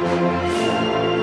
Música